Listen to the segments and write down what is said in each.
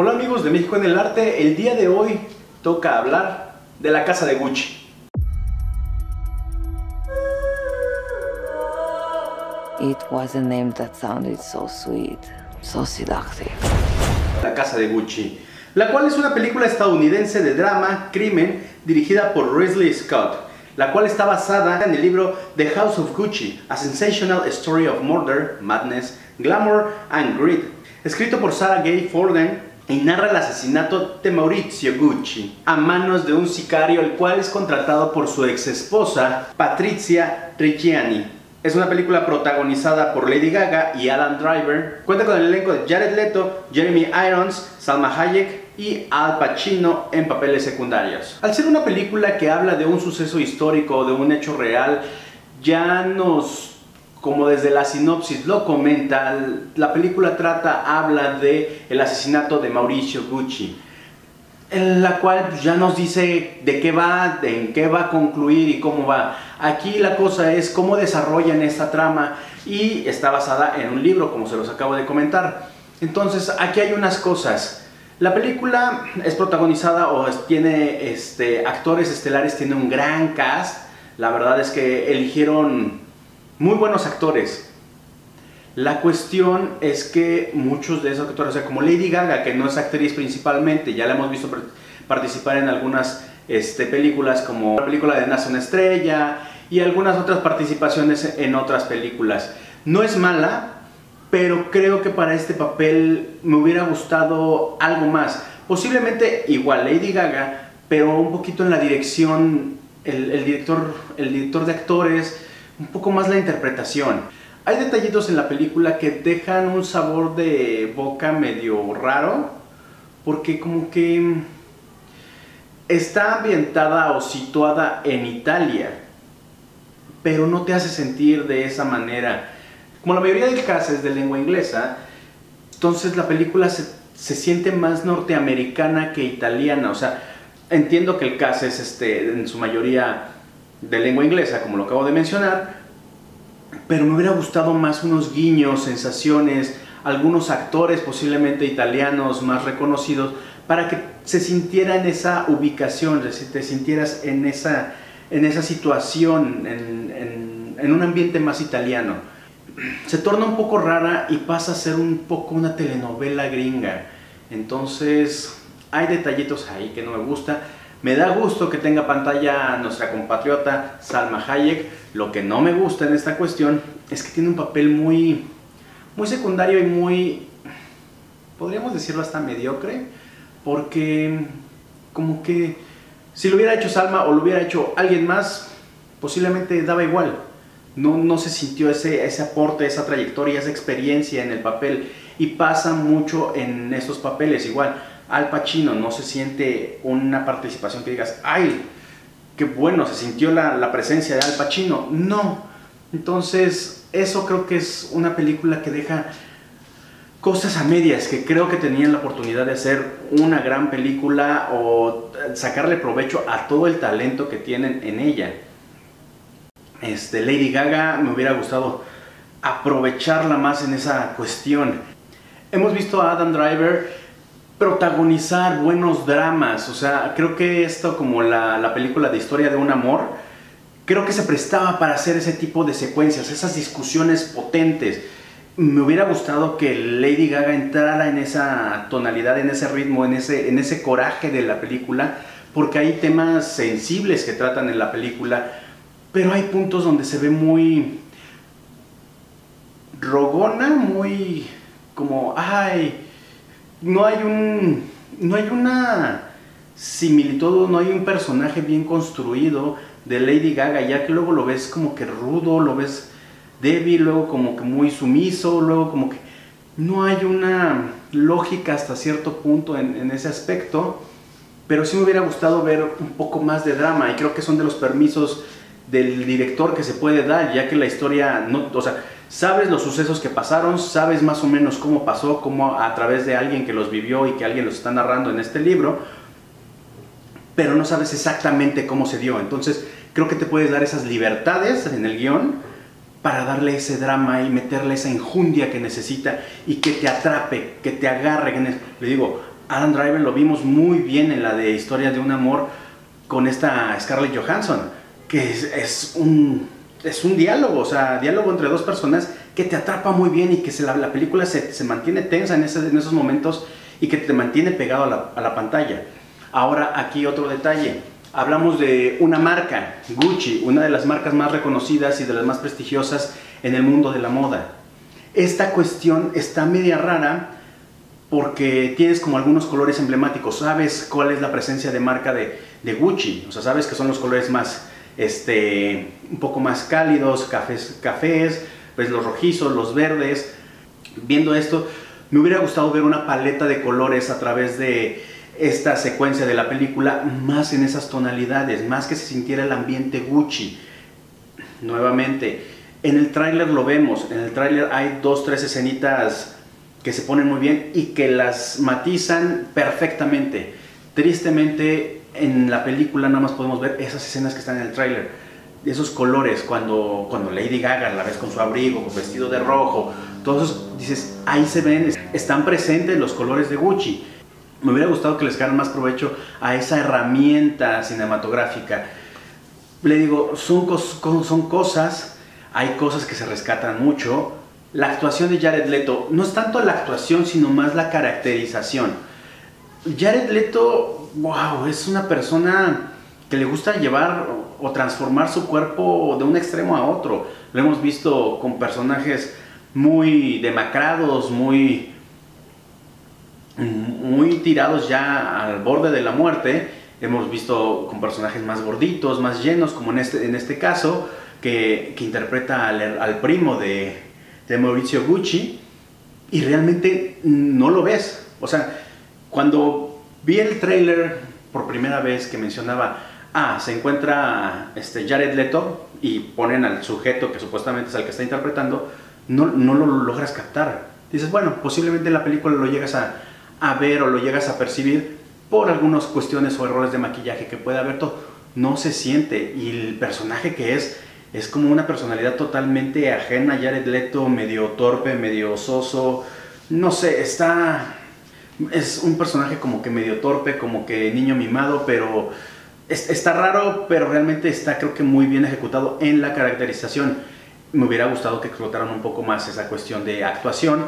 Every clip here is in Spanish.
Hola amigos de México en el Arte, el día de hoy toca hablar de la casa de Gucci. It was a name that sounded so sweet, so seductive. La casa de Gucci, la cual es una película estadounidense de drama, crimen, dirigida por Ridley Scott, la cual está basada en el libro The House of Gucci, A Sensational Story of Murder, Madness, Glamour and Greed, escrito por Sarah Gay Forden y narra el asesinato de Maurizio Gucci a manos de un sicario el cual es contratado por su ex esposa Patricia Reggiani. Es una película protagonizada por Lady Gaga y Alan Driver. Cuenta con el elenco de Jared Leto, Jeremy Irons, Salma Hayek y Al Pacino en papeles secundarios. Al ser una película que habla de un suceso histórico, de un hecho real, ya nos como desde la sinopsis lo comenta, la película trata, habla de el asesinato de Mauricio Gucci, en la cual pues, ya nos dice de qué va, de en qué va a concluir y cómo va. Aquí la cosa es cómo desarrollan esta trama y está basada en un libro, como se los acabo de comentar. Entonces, aquí hay unas cosas. La película es protagonizada o tiene este, actores estelares, tiene un gran cast. La verdad es que eligieron muy buenos actores. La cuestión es que muchos de esos actores, o sea, como Lady Gaga, que no es actriz principalmente, ya la hemos visto participar en algunas este, películas como la película de Nace una estrella y algunas otras participaciones en otras películas. No es mala, pero creo que para este papel me hubiera gustado algo más. Posiblemente igual Lady Gaga, pero un poquito en la dirección, el, director, el director de actores, un poco más la interpretación. Hay detallitos en la película que dejan un sabor de boca medio raro, porque como que está ambientada o situada en Italia, pero no te hace sentir de esa manera. Como la mayoría del caso es de lengua inglesa, entonces la película se, se siente más norteamericana que italiana. O sea, entiendo que el caso es este, en su mayoría de lengua inglesa, como lo acabo de mencionar, pero me hubiera gustado más unos guiños, sensaciones, algunos actores posiblemente italianos más reconocidos, para que se sintiera en esa ubicación, te sintieras en esa, en esa situación, en, en un ambiente más italiano. Se torna un poco rara y pasa a ser un poco una telenovela gringa. Entonces, hay detallitos ahí que no me gusta me da gusto que tenga pantalla nuestra compatriota Salma Hayek. Lo que no me gusta en esta cuestión es que tiene un papel muy, muy secundario y muy, podríamos decirlo hasta mediocre, porque como que si lo hubiera hecho Salma o lo hubiera hecho alguien más, posiblemente daba igual. No, no se sintió ese, ese aporte, esa trayectoria, esa experiencia en el papel. Y pasa mucho en estos papeles igual al Pacino, no se siente una participación que digas, ay, qué bueno, se sintió la, presencia de Al Pacino. No. Entonces, eso creo que es una película que deja cosas a medias, que creo que tenían la oportunidad de hacer una gran película o sacarle provecho a todo el talento que tienen en ella. Este, Lady Gaga me hubiera gustado aprovecharla más en esa cuestión. Hemos visto a Adam Driver protagonizar buenos dramas. O sea, creo que esto como la, película de historia de un amor, creo que se prestaba para hacer ese tipo de secuencias, esas discusiones potentes. Me hubiera gustado que Lady Gaga entrara en esa tonalidad, en ese ritmo, en ese, en ese coraje de la película, porque hay temas sensibles que tratan en la película, pero hay puntos donde se ve muy rogona, muy como, ay, no hay un. No hay una similitud, no hay un personaje bien construido de Lady Gaga, ya que luego lo ves como que rudo, lo ves débil, luego como que muy sumiso, luego como que no hay una lógica hasta cierto punto en, ese aspecto, pero sí me hubiera gustado ver un poco más de drama y creo que son de los permisos del director que se puede dar, ya que la historia, no, o sea, sabes los sucesos que pasaron, sabes más o menos cómo pasó, cómo a través de alguien que los vivió y que alguien los está narrando en este libro, pero no sabes exactamente cómo se dio. Entonces, creo que te puedes dar esas libertades en el guion para darle ese drama y meterle esa injundia que necesita y que te atrape, que te agarre. Le digo, Adam Driver lo vimos muy bien en la de Historia de un Amor con esta Scarlett Johansson, que es, un, es un diálogo, o sea, diálogo entre dos personas que te atrapa muy bien y que se, la, película se, mantiene tensa en, en, esos momentos y que te mantiene pegado a la, a la pantalla. Ahora aquí otro detalle. Hablamos de una marca, Gucci, una de las marcas más reconocidas y de las más prestigiosas en el mundo de la moda. Esta cuestión está media rara porque tienes como algunos colores emblemáticos. Sabes cuál es la presencia de marca de, Gucci. O sea, sabes que son los colores más, este, un poco más cálidos, cafés, cafés, pues los rojizos, los verdes. Viendo esto, me hubiera gustado ver una paleta de colores a través de esta secuencia de la película, más en esas tonalidades, más que se sintiera el ambiente Gucci. Nuevamente, en el tráiler lo vemos, en el tráiler hay dos, tres escenitas que se ponen muy bien y que las matizan perfectamente. Tristemente, en la película nada más podemos ver esas escenas que están en el tráiler, esos colores, cuando, cuando Lady Gaga la ves con su abrigo, con vestido de rojo, todos dices, ahí se ven, están presentes los colores de Gucci. Me hubiera gustado que les sacaran más provecho a esa herramienta cinematográfica. Le digo, son, son cosas, hay cosas que se rescatan mucho, la actuación de Jared Leto, no es tanto la actuación, sino más la caracterización. Jared Leto, wow, es una persona que le gusta llevar o transformar su cuerpo de un extremo a otro. Lo hemos visto con personajes muy demacrados, muy, muy tirados ya al borde de la muerte. Hemos visto con personajes más gorditos, más llenos, como en este, en este caso, que, interpreta al primo de, de Mauricio Gucci y realmente no lo ves. O sea, cuando vi el trailer por primera vez que mencionaba, ah, se encuentra este Jared Leto y ponen al sujeto que supuestamente es el que está interpretando, no, no lo logras captar. Dices, bueno, posiblemente en la película lo llegas a, a ver o lo llegas a percibir por algunas cuestiones o errores de maquillaje que puede haber todo. No se siente y el personaje que es es como una personalidad totalmente ajena Jared Leto, medio torpe, medio soso. No sé, está. Es un personaje como que medio torpe, como que niño mimado, pero está raro, pero realmente está creo que muy bien ejecutado en la caracterización. Me hubiera gustado que explotaran un poco más esa cuestión de actuación,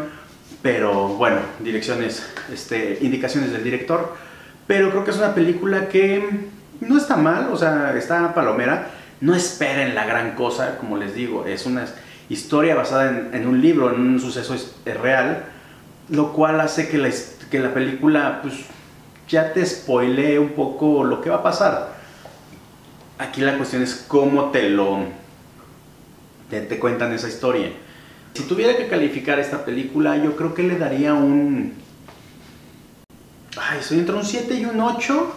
pero bueno, direcciones, este, indicaciones del director. Pero creo que es una película que no está mal, o sea, está palomera no esperen la gran cosa, como les digo, es una historia basada en, un libro, en un suceso real, lo cual hace que la, que la película pues, ya te spoilee un poco lo que va a pasar. Aquí la cuestión es cómo te lo te, cuentan esa historia. Si tuviera que calificar esta película, yo creo que le daría un... Ay, soy entre un 7 y un 8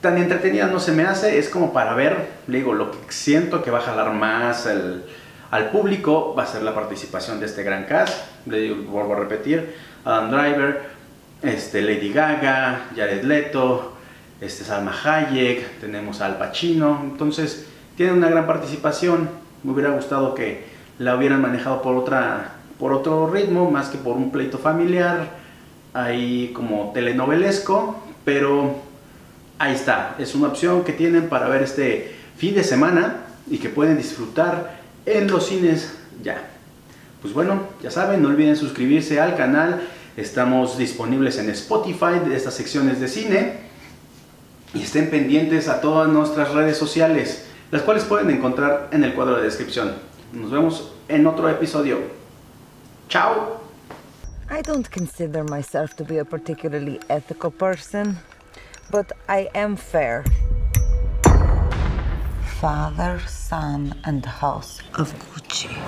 tan entretenida no se me hace, es como para ver, le digo, lo que siento que va a jalar más al público va a ser la participación de este gran cast, le vuelvo a repetir, Adam Driver, este, Lady Gaga, Jared Leto, este, Salma Hayek, tenemos a Al Pacino, entonces tiene una gran participación, me hubiera gustado que la hubieran manejado por, otra, por otro ritmo, más que por un pleito familiar, ahí como telenovelesco, pero ahí está, es una opción que tienen para ver este fin de semana y que pueden disfrutar en los cines ya. Pues bueno, ya saben, no olviden suscribirse al canal, estamos disponibles en Spotify de estas secciones de cine y estén pendientes a todas nuestras redes sociales, las cuales pueden encontrar en el cuadro de descripción. Nos vemos en otro episodio. Chao. I don't consider myself to be a particularly ethical person. but. Father, son, and house of Gucci.